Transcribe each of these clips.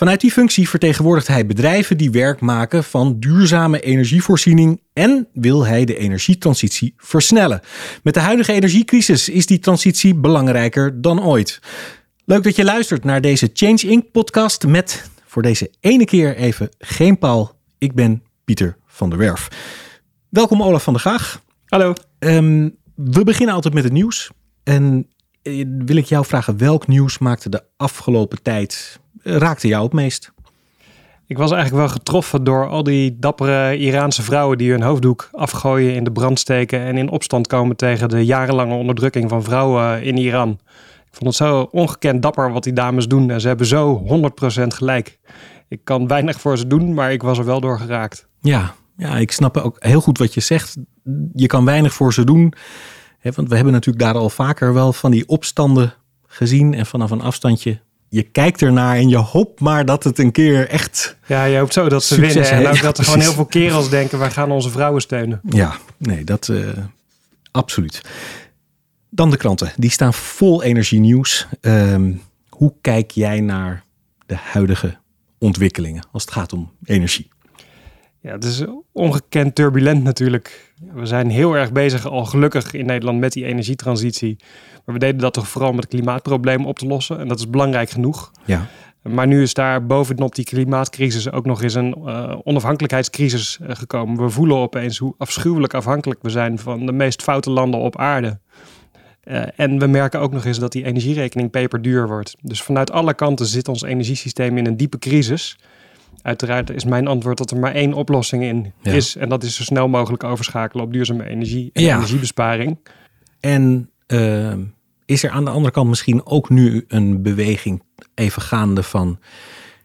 Vanuit die functie vertegenwoordigt hij bedrijven die werk maken van duurzame energievoorziening en wil hij de energietransitie versnellen. Met de huidige energiecrisis is die transitie belangrijker dan ooit. Leuk dat je luistert naar deze Change Inc. podcast met voor deze ene keer even geen Paul. Ik ben Pieter van der Werf. Welkom Olaf van der Gaag. Hallo. Ehm, we beginnen altijd met het nieuws. En wil ik jou vragen, welk nieuws maakte de afgelopen tijd, eh, raakte jou het meest? Ik was eigenlijk wel getroffen door al die dappere Iraanse vrouwen die hun hoofddoek afgooien, in de brand steken en in opstand komen tegen de jarenlange onderdrukking van vrouwen in Iran. Ik vond het zo ongekend dapper wat die dames doen en ze hebben zo 100% gelijk. Ik kan weinig voor ze doen, maar ik was er wel door geraakt. Ja, ja, ik snap ook heel goed wat je zegt. Je kan weinig voor ze doen. Want we hebben natuurlijk daar al vaker wel van die opstanden gezien. En vanaf een afstandje, je kijkt ernaar en je hoopt maar dat het een keer echt. Ja, je hoopt zo dat ze winnen. En hè? ook Ja, dat er gewoon heel veel kerels denken, wij gaan onze vrouwen steunen. Ja, nee, dat eh, absoluut. Dan de kranten. Die staan vol energienieuws. Ehm, hoe kijk jij naar de huidige ontwikkelingen als het gaat om energie? Ja, het is ongekend turbulent natuurlijk. We zijn heel erg bezig, al gelukkig in Nederland, met die energietransitie. Maar we deden dat toch vooral met het klimaatprobleem op te lossen. En dat is belangrijk genoeg. Ja, Maar nu is daar bovenop die klimaatcrisis ook nog eens een eh, onafhankelijkheidscrisis eh, gekomen. We voelen opeens hoe afschuwelijk afhankelijk we zijn van de meest foute landen op aarde. Eh, en we merken ook nog eens dat die energierekening peperduur wordt. Dus vanuit alle kanten zit ons energiesysteem in een diepe crisis. Uiteraard is mijn antwoord dat er maar één oplossing in Ja. is. En dat is zo snel mogelijk overschakelen op duurzame energie en Ja. energiebesparing. En eh, is er aan de andere kant misschien ook nu een beweging even gaande van...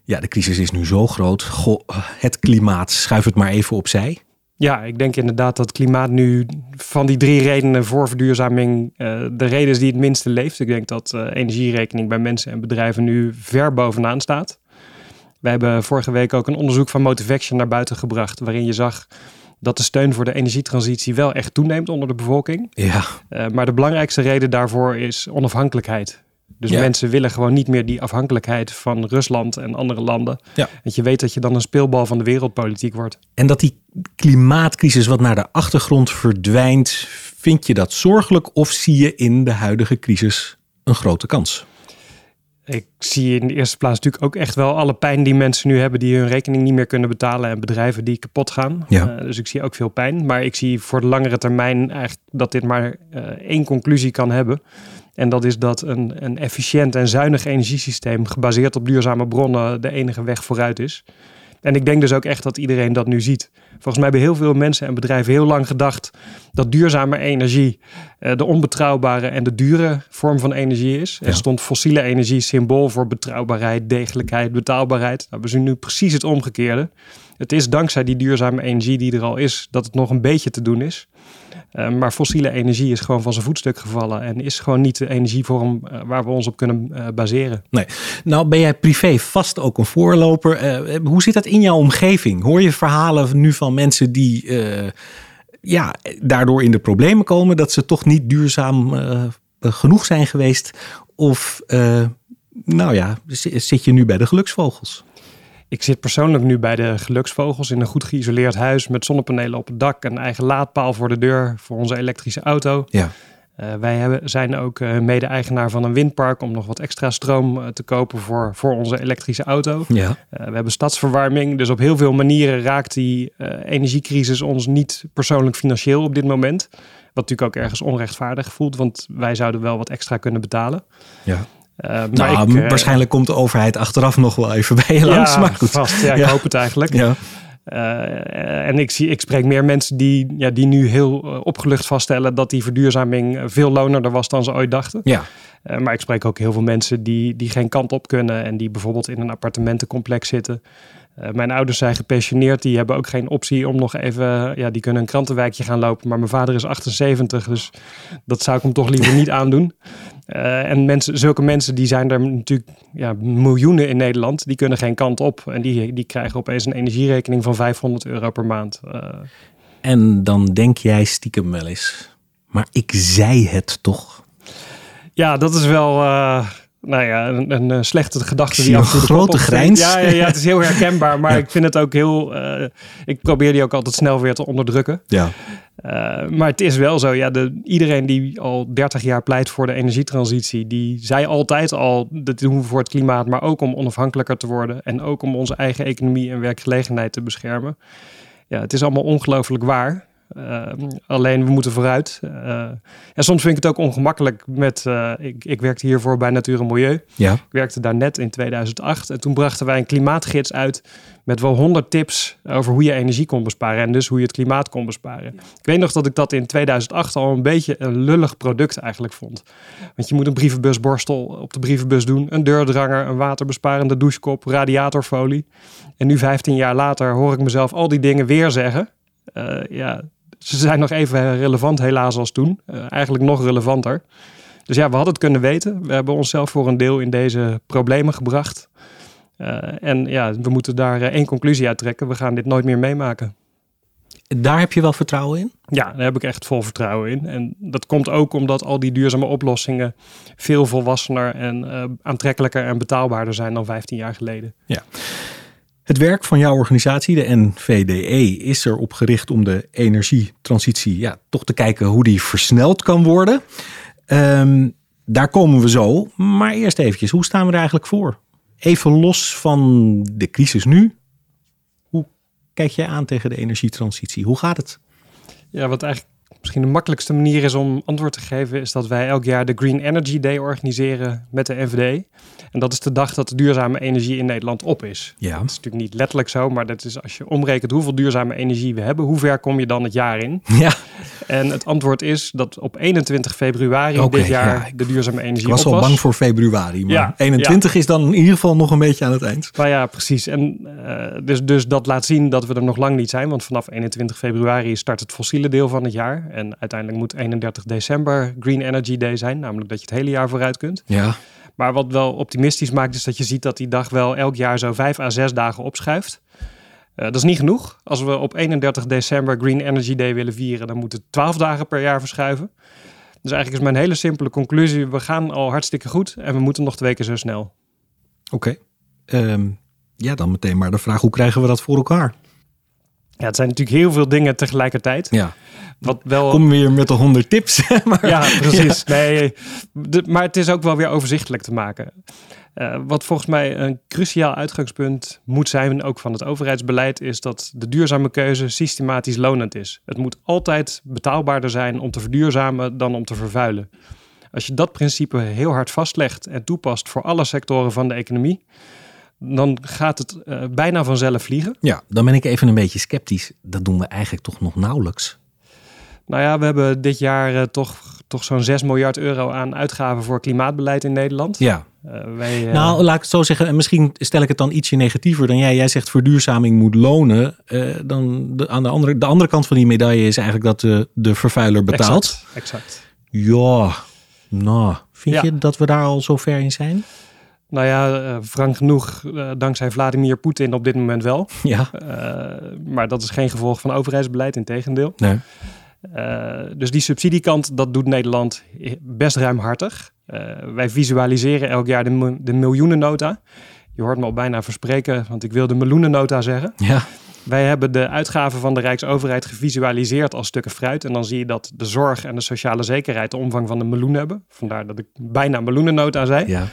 Ja, de crisis is nu zo groot. Goh, het klimaat, schuif het maar even opzij. Ja, ik denk inderdaad dat klimaat nu van die drie redenen voor verduurzaming eh, de reden is die het minste leeft. Ik denk dat eh, energierekening bij mensen en bedrijven nu ver bovenaan staat. We hebben vorige week ook een onderzoek van Motivaction naar buiten gebracht, waarin je zag dat de steun voor de energietransitie wel echt toeneemt onder de bevolking. Ja, Eh, maar de belangrijkste reden daarvoor is onafhankelijkheid. Dus Ja. mensen willen gewoon niet meer die afhankelijkheid van Rusland en andere landen. Ja. Dat je weet dat je dan een speelbal van de wereldpolitiek wordt. En dat die klimaatcrisis wat naar de achtergrond verdwijnt, vind je dat zorgelijk of zie je in de huidige crisis een grote kans? Ik zie in de eerste plaats natuurlijk ook echt wel alle pijn die mensen nu hebben die hun rekening niet meer kunnen betalen en bedrijven die kapot gaan. Ja. Eh, dus ik zie ook veel pijn. Maar ik zie voor de langere termijn eigenlijk dat dit maar eh, één conclusie kan hebben. En dat is dat een, een efficiënt en zuinig energiesysteem gebaseerd op duurzame bronnen de enige weg vooruit is. En ik denk dus ook echt dat iedereen dat nu ziet. Volgens mij hebben heel veel mensen en bedrijven heel lang gedacht dat duurzame energie eh, de onbetrouwbare en de dure vorm van energie is. Ja. Er stond fossiele energie symbool voor betrouwbaarheid, degelijkheid, betaalbaarheid. Nou, we zien nu precies het omgekeerde. Het is dankzij die duurzame energie die er al is, dat het nog een beetje te doen is. Eh, maar fossiele energie is gewoon van zijn voetstuk gevallen en is gewoon niet de energievorm eh, waar we ons op kunnen eh, baseren. Nou ben jij privé vast ook een voorloper. Eh, hoe zit dat in jouw omgeving? Hoor je verhalen nu van mensen die ja, daardoor in de problemen komen dat ze toch niet duurzaam genoeg zijn geweest? Of nou ja, zit je nu bij de geluksvogels? Ik zit persoonlijk nu bij de geluksvogels in een goed geïsoleerd huis met zonnepanelen op het dak, een eigen laadpaal voor de deur voor onze elektrische auto. Ja. Eh, wij hebben, zijn ook eh, mede-eigenaar van een windpark om nog wat extra stroom eh, te kopen voor, voor onze elektrische auto. Ja. We hebben stadsverwarming, dus op heel veel manieren raakt die energiecrisis ons niet persoonlijk financieel op dit moment. Wat natuurlijk ook ergens onrechtvaardig voelt, want wij zouden wel wat extra kunnen betalen. Ja. Eh, maar Nou, ik, eh, waarschijnlijk komt de overheid achteraf nog wel even bij je langs. maar goed. vast. Ja, ik hoop het eigenlijk. Ja. Eh, en ik, zie, ik spreek meer mensen die, ja, die nu heel opgelucht vaststellen dat die verduurzaming veel lonender was dan ze ooit dachten. Ja. Maar ik spreek ook heel veel mensen die, die geen kant op kunnen en die bijvoorbeeld in een appartementencomplex zitten. Uh, mijn ouders zijn gepensioneerd, die hebben ook geen optie om nog even, ja, die kunnen een krantenwijkje gaan lopen. Maar mijn vader is 78, dus dat zou ik hem toch liever niet aandoen. Uh, en mensen, zulke mensen, die zijn er natuurlijk ja, miljoenen in Nederland, die kunnen geen kant op. En die, die krijgen opeens een energierekening van 500 euro per maand. Uh, en dan denk jij stiekem wel eens, maar ik zei het toch? Ja, dat is wel nou ja, een, een eh, slechte gedachte die af en toe grote grijns. Ja, ja, ja, het is heel herkenbaar, maar ik vind het ook heel. Uh, ik probeer die ook altijd snel weer te onderdrukken. Ja. Uh, maar het is wel zo, ja, de, iedereen die al 30 jaar pleit voor de energietransitie, die zei altijd al, dat doen we voor het klimaat, maar ook om onafhankelijker te worden en ook om onze eigen economie en werkgelegenheid te beschermen. Ja, het is allemaal ongelooflijk waar. Uh, alleen we moeten vooruit. Uh, en soms vind ik het ook ongemakkelijk met. Uh, ik, ik werkte hiervoor bij Natuur en Milieu. Ja. Ik werkte daar net in 2008. En toen brachten wij een klimaatgids uit. met wel 100 tips over hoe je energie kon besparen. En dus hoe je het klimaat kon besparen. Ik weet nog dat ik dat in 2008 al een beetje een lullig product eigenlijk vond. Want je moet een brievenbusborstel op de brievenbus doen. Een deurdranger, een waterbesparende douchekop, radiatorfolie. En nu 15 jaar later hoor ik mezelf al die dingen weer zeggen. Uh, ja, ze zijn nog even relevant helaas als toen. Uh, eigenlijk nog relevanter. Dus ja, we hadden het kunnen weten. We hebben onszelf voor een deel in deze problemen gebracht. Uh, en ja, we moeten daar uh, één conclusie uit trekken. We gaan dit nooit meer meemaken. Daar heb je wel vertrouwen in? Ja, daar heb ik echt vol vertrouwen in. En dat komt ook omdat al die duurzame oplossingen veel volwassener en aantrekkelijker en betaalbaarder zijn dan 15 jaar geleden. Ja. Het werk van jouw organisatie, de NVDE, is erop gericht om de energietransitie ja, toch te kijken hoe die versneld kan worden. Um, daar komen we zo. Maar eerst eventjes, hoe staan we er eigenlijk voor? Even los van de crisis nu. Hoe kijk jij aan tegen de energietransitie? Hoe gaat het? Ja, wat eigenlijk misschien de makkelijkste manier is om antwoord te geven, is dat wij elk jaar de Green Energy Day organiseren met de NVD. En dat is de dag dat de duurzame energie in Nederland op is. Ja. Dat is natuurlijk niet letterlijk zo, maar dat is als je omrekent hoeveel duurzame energie we hebben, hoe ver kom je dan het jaar in? Ja. En het antwoord is dat op 21 februari okay, dit jaar ja, de duurzame energie op was. Ik was al bang voor februari, maar ja, 21 is dan in ieder geval nog een beetje aan het eind. Nou ja, precies. En uh, dus, dus dat laat zien dat we er nog lang niet zijn, want vanaf 21 februari start het fossiele deel van het jaar. En uiteindelijk moet 31 december Green Energy Day zijn, namelijk dat je het hele jaar vooruit kunt. Ja. Maar wat wel optimistisch maakt, is dat je ziet dat die dag wel elk jaar zo vijf à zes dagen opschuift. Uh, dat is niet genoeg. Als we op 31 december Green Energy Day willen vieren, dan moeten 12 dagen per jaar verschuiven. Dus eigenlijk is mijn hele simpele conclusie: we gaan al hartstikke goed en we moeten nog twee keer zo snel. Oké. Okay. Um, ja, dan meteen maar de vraag: hoe krijgen we dat voor elkaar? Ja, het zijn natuurlijk heel veel dingen tegelijkertijd. Ja. Wat wel... Kom weer met de honderd tips. maar, ja, precies. Nee, de, maar het is ook wel weer overzichtelijk te maken. Uh, wat volgens mij een cruciaal uitgangspunt moet zijn, ook van het overheidsbeleid, is dat de duurzame keuze systematisch lonend is. Het moet altijd betaalbaarder zijn om te verduurzamen dan om te vervuilen. Als je dat principe heel hard vastlegt en toepast voor alle sectoren van de economie, dan gaat het uh, bijna vanzelf vliegen. Ja, dan ben ik even een beetje sceptisch. Dat doen we eigenlijk toch nog nauwelijks. Nou ja, we hebben dit jaar uh, toch, toch zo'n 6 miljard euro aan uitgaven voor klimaatbeleid in Nederland. Ja. Uh, wij, nou, laat ik het zo zeggen. En misschien stel ik het dan ietsje negatiever dan jij. Jij zegt verduurzaming moet lonen. dan de, aan de andere, de andere kant van die medaille is eigenlijk dat de, de vervuiler betaalt. Exact. exact. Ja, nou, vind ja. je dat we daar al zo ver in zijn? Nou ja, uh, frank genoeg, uh, dankzij Vladimir Poetin op dit moment wel. Ja. Uh, maar dat is geen gevolg van overheidsbeleid, in tegendeel. Nee. dus die subsidiekant, dat doet Nederland best ruimhartig. wij visualiseren elk jaar de, de miljoenennota. Je hoort me al bijna verspreken, want ik wil de miljoenennota zeggen. Ja. Wij hebben de uitgaven van de Rijksoverheid gevisualiseerd als stukken fruit. En dan zie je dat de zorg en de sociale zekerheid de omvang van de meloen hebben. Vandaar dat ik bijna meloenennota zei. Ja.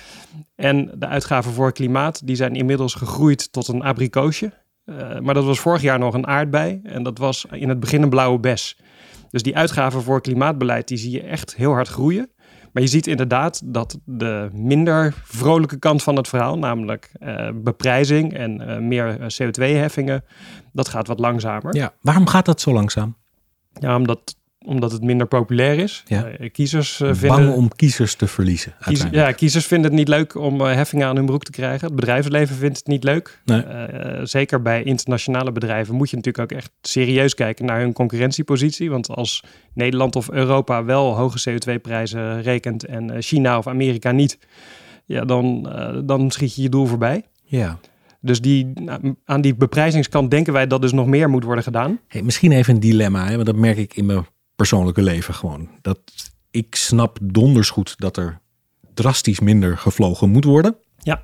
En de uitgaven voor klimaat, die zijn inmiddels gegroeid tot een abrikoosje. Uh, maar dat was vorig jaar nog een aardbei. En dat was in het begin een blauwe bes. Dus die uitgaven voor klimaatbeleid, die zie je echt heel hard groeien. Maar je ziet inderdaad dat de minder vrolijke kant van het verhaal, namelijk uh, beprijzing en uh, meer CO2-heffingen, dat gaat wat langzamer. Ja, waarom gaat dat zo langzaam? Ja, omdat omdat het minder populair is. Ja. Eh, kiezers eh, Bang vinden... om kiezers te verliezen. Ja, kiezers vinden het niet leuk om eh, heffingen aan hun broek te krijgen. Het bedrijfsleven vindt het niet leuk. Nee. Zeker bij internationale bedrijven moet je natuurlijk ook echt serieus kijken naar hun concurrentiepositie. Want als Nederland of Europa wel hoge CO2-prijzen rekent en China of Amerika niet, ja, dan, dan schiet je je doel voorbij. ja. Dus die, nou, aan die beprijzingskant denken wij dat dus nog meer moet worden gedaan. Hey, misschien even een dilemma, hè, want dat merk ik in mijn persoonlijke leven gewoon. Dat ik snap donders goed dat er drastisch minder gevlogen moet worden. Ja.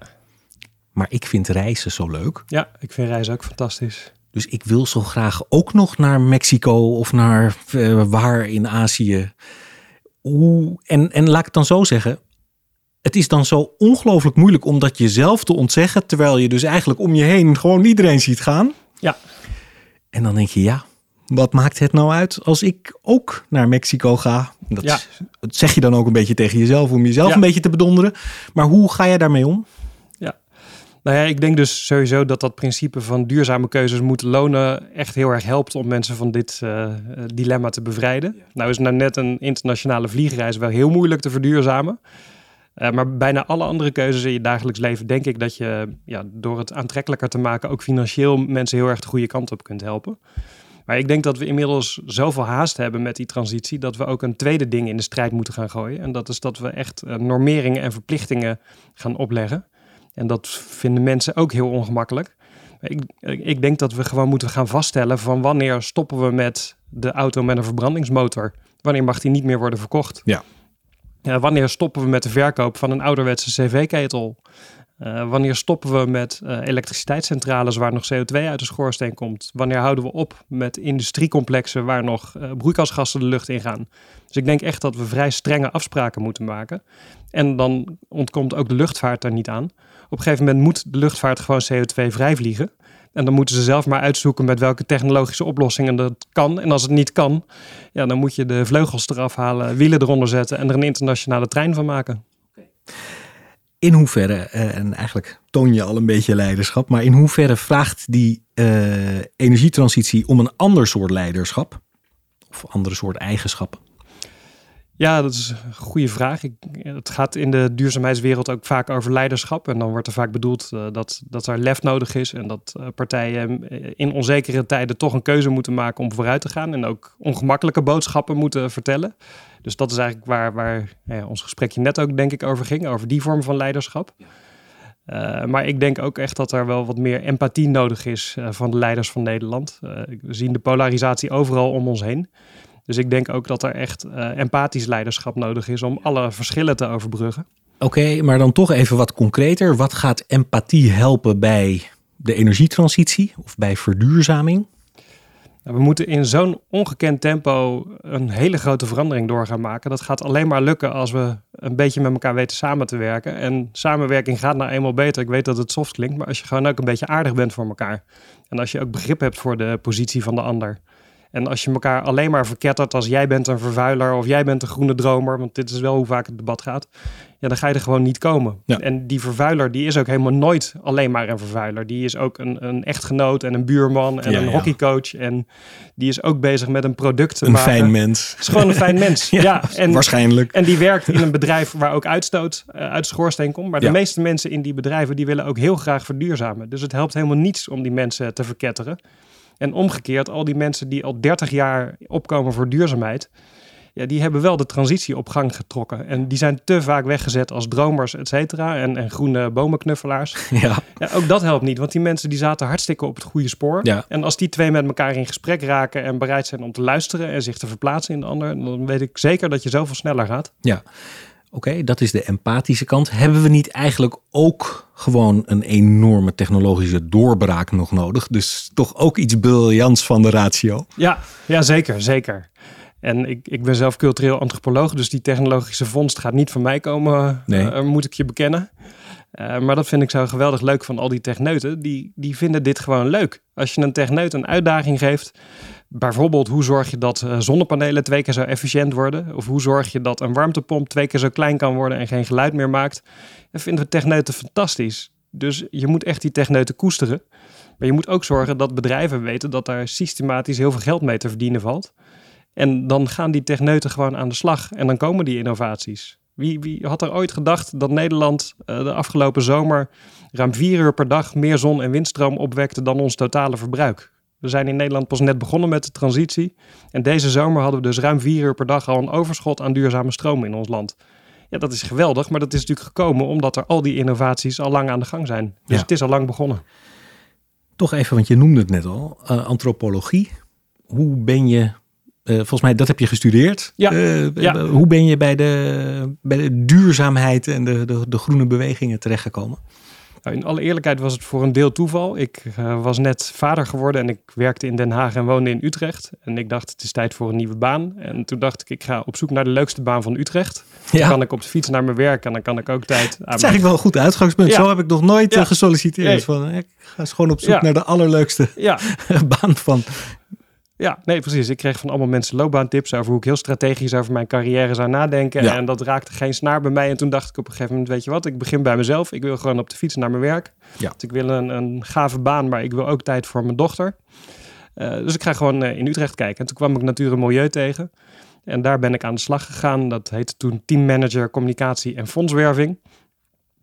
Maar ik vind reizen zo leuk. Ja, ik vind reizen ook fantastisch. Dus ik wil zo graag ook nog naar Mexico of naar eh, waar in Azië. Hoe, en, en laat ik het dan zo zeggen. Het is dan zo ongelooflijk moeilijk om dat jezelf te ontzeggen. Terwijl je dus eigenlijk om je heen gewoon iedereen ziet gaan. Ja. En dan denk je, ja, wat maakt het nou uit als ik ook naar Mexico ga? Dat, Ja. dat zeg je dan ook een beetje tegen jezelf om jezelf Ja. een beetje te bedonderen. Maar hoe ga jij daarmee om? Nou ja, ik denk dus sowieso dat dat principe van duurzame keuzes moeten lonen echt heel erg helpt om mensen van dit eh, eh, dilemma te bevrijden. Nou is nou net een internationale vliegreis wel heel moeilijk te verduurzamen. Eh, maar bijna alle andere keuzes in je dagelijks leven denk ik dat je ja, door het aantrekkelijker te maken ook financieel mensen heel erg de goede kant op kunt helpen. Maar ik denk dat we inmiddels zoveel haast hebben met die transitie dat we ook een tweede ding in de strijd moeten gaan gooien. En dat is dat we echt eh, normeringen en verplichtingen gaan opleggen. En dat vinden mensen ook heel ongemakkelijk. Ik, ik denk dat we gewoon moeten gaan vaststellen van wanneer stoppen we met de auto met een verbrandingsmotor. Wanneer mag die niet meer worden verkocht? Ja. Ja, wanneer stoppen we met de verkoop van een ouderwetse cv-ketel? Eh, wanneer stoppen we met eh, elektriciteitscentrales waar nog CO2 uit de schoorsteen komt? Wanneer houden we op met industriecomplexen waar nog eh, broeikasgassen de lucht in gaan? Dus ik denk echt dat we vrij strenge afspraken moeten maken. En dan ontkomt ook de luchtvaart er niet aan. Op een gegeven moment moet de luchtvaart gewoon CO2-vrij vliegen. En dan moeten ze zelf maar uitzoeken met welke technologische oplossingen dat kan. En als het niet kan, ja, dan moet je de vleugels eraf halen, wielen eronder zetten en er een internationale trein van maken. In hoeverre, eh, en eigenlijk toon je al een beetje leiderschap, maar in hoeverre vraagt die eh, energietransitie om een ander soort leiderschap? Of andere soort eigenschappen? Ja, dat is een goede vraag. Ik, het gaat in de duurzaamheidswereld ook vaak over leiderschap. En dan wordt er vaak bedoeld eh, dat, dat er lef nodig is. En dat eh, partijen eh, in onzekere tijden toch een keuze moeten maken om vooruit te gaan. En ook ongemakkelijke boodschappen moeten vertellen. Dus dat is eigenlijk waar, waar ja, ons gesprekje net ook denk ik over ging. Over die vorm van leiderschap. Uh, maar ik denk ook echt dat er wel wat meer empathie nodig is van de leiders van Nederland. We zien de polarisatie overal om ons heen. Dus ik denk ook dat er echt empathisch leiderschap nodig is om alle verschillen te overbruggen. Oké, okay, maar dan toch even wat concreter. Wat gaat empathie helpen bij de energietransitie of bij verduurzaming? Nou, we moeten in zo'n ongekend tempo een hele grote verandering door gaan maken. Dat gaat alleen maar lukken als we een beetje met elkaar weten samen te werken. En samenwerking gaat nou eenmaal beter. Ik weet dat het soft klinkt, maar als je gewoon ook een beetje aardig bent voor elkaar. En als je ook begrip hebt voor de positie van de ander. En als je elkaar alleen maar verkettert als jij bent een vervuiler of jij bent een groene dromer, want dit is wel hoe vaak het debat gaat, ja, dan ga je er gewoon niet komen. Ja. En die vervuiler, die is ook helemaal nooit alleen maar een vervuiler. Die is ook een, een echtgenoot en een buurman en Ja, een ja. hockeycoach. En die is ook bezig met een product Een maken. fijn mens. Het is gewoon een fijn mens. ja, en, waarschijnlijk. en die werkt in een bedrijf waar ook uitstoot eh, uit de schoorsteen komt. Maar de meeste mensen in die bedrijven die willen ook heel graag verduurzamen. Dus het helpt helemaal niets om die mensen te verketteren. En omgekeerd, al die mensen die al 30 jaar opkomen voor duurzaamheid. Ja, die hebben wel de transitie op gang getrokken. En die zijn te vaak weggezet als dromers, et cetera. En, en groene bomenknuffelaars. Ja, Ja, ook dat helpt niet, want die mensen die zaten hartstikke op het goede spoor. Ja. En als die twee met elkaar in gesprek raken en bereid zijn om te luisteren en zich te verplaatsen in de ander, dan weet ik zeker dat je zoveel sneller gaat. ja. Oké, dat is de empathische kant. Hebben we niet eigenlijk ook gewoon een enorme technologische doorbraak nog nodig? Dus toch ook iets briljants van de ratio? Ja, ja zeker, zeker. En ik, ik ben zelf cultureel antropoloog, dus die technologische vondst gaat niet van mij komen, Nee. eh, moet ik je bekennen. Eh, maar dat vind ik zo geweldig leuk van al die techneuten. Die, die vinden dit gewoon leuk. Als je een techneut een uitdaging geeft, bijvoorbeeld hoe zorg je dat eh, zonnepanelen twee keer zo efficiënt worden? Of hoe zorg je dat een warmtepomp twee keer zo klein kan worden en geen geluid meer maakt? Dat vinden we techneuten fantastisch. Dus je moet echt die techneuten koesteren. Maar je moet ook zorgen dat bedrijven weten dat daar systematisch heel veel geld mee te verdienen valt. En dan gaan die techneuten gewoon aan de slag en dan komen die innovaties. Wie, wie had er ooit gedacht dat Nederland uh, de afgelopen zomer ruim vier uur per dag meer zon- en windstroom opwekte dan ons totale verbruik? We zijn in Nederland pas net begonnen met de transitie. En deze zomer hadden we dus ruim vier uur per dag al een overschot aan duurzame stroom in ons land. Ja, dat is geweldig, maar dat is natuurlijk gekomen omdat er al die innovaties al lang aan de gang zijn. Dus Ja. het is al lang begonnen. Toch even, want je noemde het net al, eh, antropologie. Hoe ben je, eh, volgens mij dat heb je gestudeerd. Ja, Eh, ja. Hoe ben je bij de, bij de duurzaamheid en de, de, de groene bewegingen terechtgekomen? Nou, in alle eerlijkheid was het voor een deel toeval. Ik eh, was net vader geworden en ik werkte in Den Haag en woonde in Utrecht. En ik dacht, het is tijd voor een nieuwe baan. En toen dacht ik, ik ga op zoek naar de leukste baan van Utrecht. Dan kan ik op de fiets naar mijn werk en dan kan ik ook tijd aan Het is eigenlijk wel een goed uitgangspunt. Ja. Zo heb ik nog nooit Ja. eh, gesolliciteerd. Nee. Van, eh, ik ga eens gewoon op zoek naar de allerleukste Ja, baan van. Ja, nee, precies. Ik kreeg van allemaal mensen loopbaantips over hoe ik heel strategisch over mijn carrière zou nadenken. Ja. En dat raakte geen snaar bij mij. En toen dacht ik op een gegeven moment, weet je wat, ik begin bij mezelf. Ik wil gewoon op de fiets naar mijn werk. Ja. Dus ik wil een, een gave baan, maar ik wil ook tijd voor mijn dochter. Eh, dus ik ga gewoon eh, in Utrecht kijken. En toen kwam ik Natuur en Milieu tegen. En daar ben ik aan de slag gegaan. Dat heette toen teammanager communicatie en fondswerving.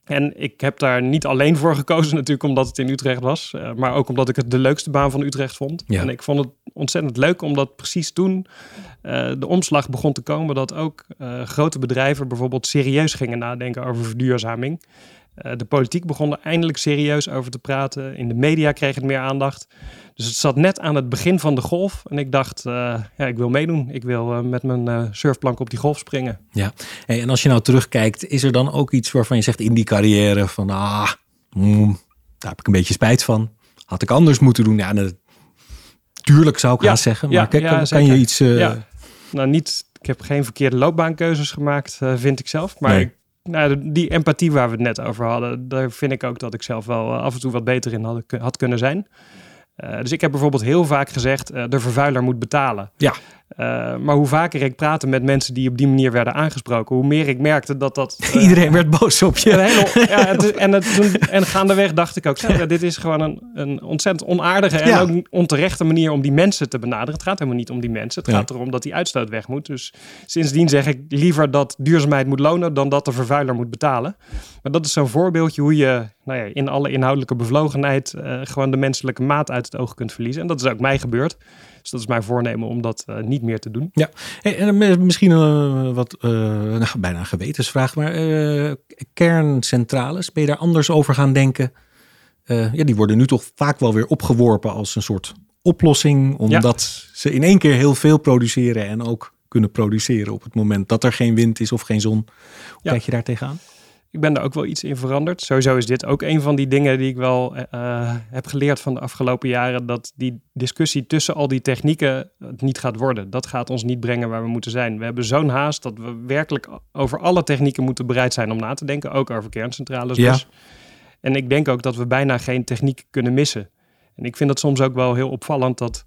En ik heb daar niet alleen voor gekozen, natuurlijk omdat het in Utrecht was. eh, maar ook omdat ik het de leukste baan van Utrecht vond. Ja. En ik vond het ontzettend leuk, omdat precies toen eh, de omslag begon te komen dat ook eh, grote bedrijven bijvoorbeeld serieus gingen nadenken over verduurzaming. Eh, de politiek begon er eindelijk serieus over te praten. In de media kreeg het meer aandacht. Dus het zat net aan het begin van de golf. En ik dacht, eh, ja, ik wil meedoen. Ik wil eh, met mijn surfplank op die golf springen. Hey, en als je nou terugkijkt, is er dan ook iets waarvan je zegt in die carrière van ah, mm, daar heb ik een beetje spijt van. Had ik anders moeten doen? Ja, dat, tuurlijk zou ik Ja, haast zeggen. ja, Maar kijk, ja, kan, je iets... Ja. Nou, niet, ik heb geen verkeerde loopbaankeuzes gemaakt, vind ik zelf. Maar Nee. ik- nou, die empathie waar we het net over hadden, daar vind ik ook dat ik zelf wel eh, af en toe wat beter in had, had kunnen zijn. Eh, dus ik heb bijvoorbeeld heel vaak gezegd, eh, de vervuiler moet betalen. Ja. Eh, maar hoe vaker ik praatte met mensen die op die manier werden aangesproken, hoe meer ik merkte dat dat... eh, Iedereen werd boos op je. hele, ja, het, en, het, toen, en gaandeweg dacht ik ook, zo, ja, dit is gewoon een, een ontzettend onaardige en Ja. ook onterechte manier om die mensen te benaderen. Het gaat helemaal niet om die mensen. Het Ja. gaat erom dat die uitstoot weg moet. Dus sindsdien zeg ik liever dat duurzaamheid moet lonen dan dat de vervuiler moet betalen. Maar dat is zo'n voorbeeldje hoe je nou ja, in alle inhoudelijke bevlogenheid eh, gewoon de menselijke maat uit het oog kunt verliezen. En dat is ook mij gebeurd. Dus dat is mijn voornemen om dat eh, niet meer te doen. Hey, en misschien een wat, eh, nou, bijna een gewetensvraag, maar eh, kerncentrales, ben je daar anders over gaan denken? Eh, ja, die worden nu toch vaak wel weer opgeworpen als een soort oplossing, omdat ze in één keer heel veel produceren en ook kunnen produceren op het moment dat er geen wind is of geen zon. Hoe Ja. kijk je daar tegenaan? Ik ben daar ook wel iets in veranderd. Sowieso is dit ook een van die dingen die ik wel eh, heb geleerd van de afgelopen jaren. Dat die discussie tussen al die technieken het niet gaat worden. Dat gaat ons niet brengen waar we moeten zijn. We hebben zo'n haast dat we werkelijk over alle technieken moeten bereid zijn om na te denken. Ook over kerncentrales Ja. dus. En ik denk ook dat we bijna geen techniek kunnen missen. En ik vind dat soms ook wel heel opvallend dat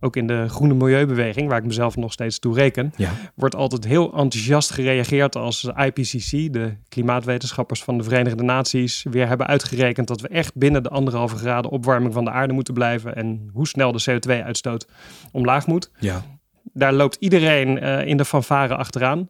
ook in de groene milieubeweging, waar ik mezelf nog steeds toe reken, Ja. wordt altijd heel enthousiast gereageerd als IPCC, de klimaatwetenschappers van de Verenigde Naties, weer hebben uitgerekend dat we echt binnen de anderhalve graden opwarming van de aarde moeten blijven en hoe snel de CO2-uitstoot omlaag moet. Ja. Daar loopt iedereen eh, in de fanfare achteraan.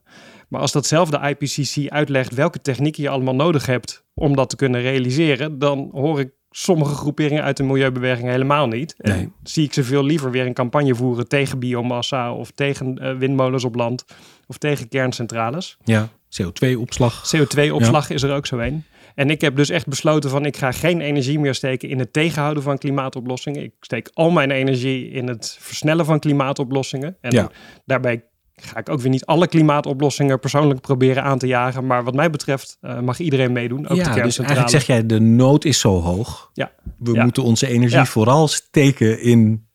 Maar als datzelfde IPCC uitlegt welke technieken je allemaal nodig hebt om dat te kunnen realiseren, dan hoor ik sommige groeperingen uit de milieubeweging helemaal niet. En Nee. zie ik ze veel liever weer een campagne voeren tegen biomassa of tegen eh, windmolens op land of tegen kerncentrales. ja. CO2-opslag. CO2-opslag is er ook zo een. En ik heb dus echt besloten van ik ga geen energie meer steken in het tegenhouden van klimaatoplossingen. Ik steek al mijn energie in het versnellen van klimaatoplossingen. En Ja. daarbij ga ik ook weer niet alle klimaatoplossingen persoonlijk proberen aan te jagen. Maar wat mij betreft eh, mag iedereen meedoen, ook de ja, dus eigenlijk zeg jij de nood is zo hoog. Ja. We Ja. moeten onze energie Ja. vooral steken in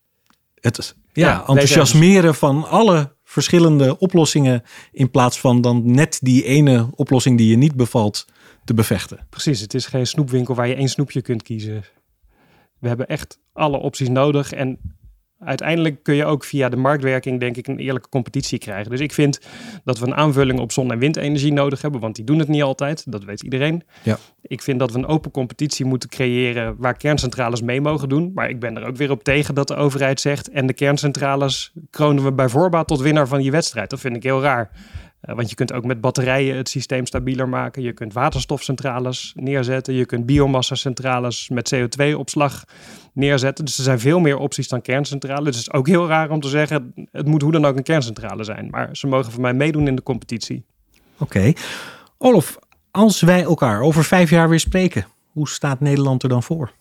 het Ja, enthousiasmeren van alle verschillende oplossingen in plaats van dan net die ene oplossing die je niet bevalt te bevechten. Precies, het is geen snoepwinkel waar je één snoepje kunt kiezen. We hebben echt alle opties nodig. En uiteindelijk kun je ook via de marktwerking, denk ik, een eerlijke competitie krijgen. Dus ik vind dat we een aanvulling op zon- en windenergie nodig hebben, want die doen het niet altijd. Dat weet iedereen. Ja. Ik vind dat we een open competitie moeten creëren waar kerncentrales mee mogen doen. Maar ik ben er ook weer op tegen dat de overheid zegt en de kerncentrales kronen we bij voorbaat tot winnaar van die wedstrijd. Dat vind ik heel raar. Uh, want je kunt ook met batterijen het systeem stabieler maken. Je kunt waterstofcentrales neerzetten. Je kunt biomassa-centrales met CO2-opslag neerzetten. Dus er zijn veel meer opties dan kerncentrales. Dus het is ook heel raar om te zeggen: het moet hoe dan ook een kerncentrale zijn. Maar ze mogen voor mij meedoen in de competitie. Oké. Okay. Olof, als wij elkaar over vijf jaar weer spreken, hoe staat Nederland er dan voor?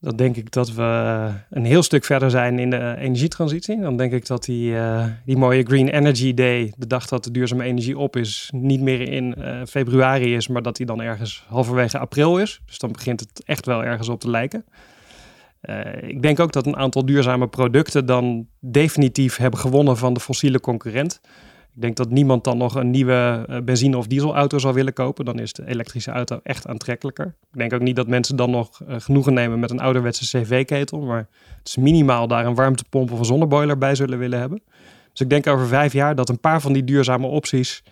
Dan denk ik dat we een heel stuk verder zijn in de energietransitie. Dan denk ik dat die, uh, die mooie Green Energy Day, de dag dat de duurzame energie op is, niet meer in uh, februari is, maar dat die dan ergens halverwege april is. Dus dan begint het echt wel ergens op te lijken. Ik denk ook dat een aantal duurzame producten dan definitief hebben gewonnen van de fossiele concurrent. Ik denk dat niemand dan nog een nieuwe uh, benzine- of dieselauto zal willen kopen. Dan is de elektrische auto echt aantrekkelijker. Ik denk ook niet dat mensen dan nog uh, genoegen nemen met een ouderwetse cv-ketel. Maar het is minimaal daar een warmtepomp of een zonneboiler bij zullen willen hebben. Dus ik denk over vijf jaar dat een paar van die duurzame opties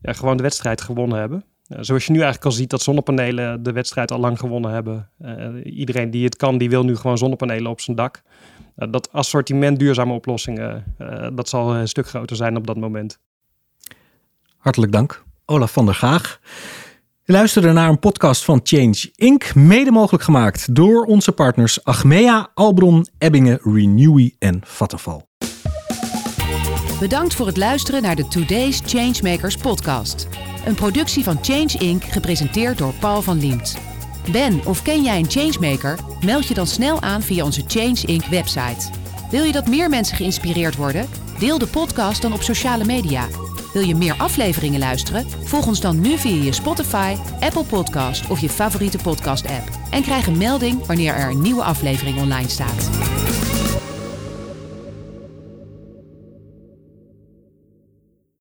ja, gewoon de wedstrijd gewonnen hebben. Uh, zoals je nu eigenlijk al ziet dat zonnepanelen de wedstrijd al lang gewonnen hebben. iedereen die het kan, die wil nu gewoon zonnepanelen op zijn dak. dat assortiment duurzame oplossingen, dat zal een stuk groter zijn op dat moment. Hartelijk dank, Olaf van der Gaag. We luisteren naar een podcast van Change Inc., mede mogelijk gemaakt door onze partners Achmea, Albron, Ebbingen, Renewy en Vattenfall. Bedankt voor het luisteren naar de Today's Changemakers podcast. Een productie van Change Inc., gepresenteerd door Paul van Liemt. Ben of ken jij een changemaker? Meld je dan snel aan via onze Change Inc. website. Wil je dat meer mensen geïnspireerd worden? Deel de podcast dan op sociale media. Wil je meer afleveringen luisteren? Volg ons dan nu via je Spotify, Apple Podcast of je favoriete podcast-app. En krijg een melding wanneer er een nieuwe aflevering online staat.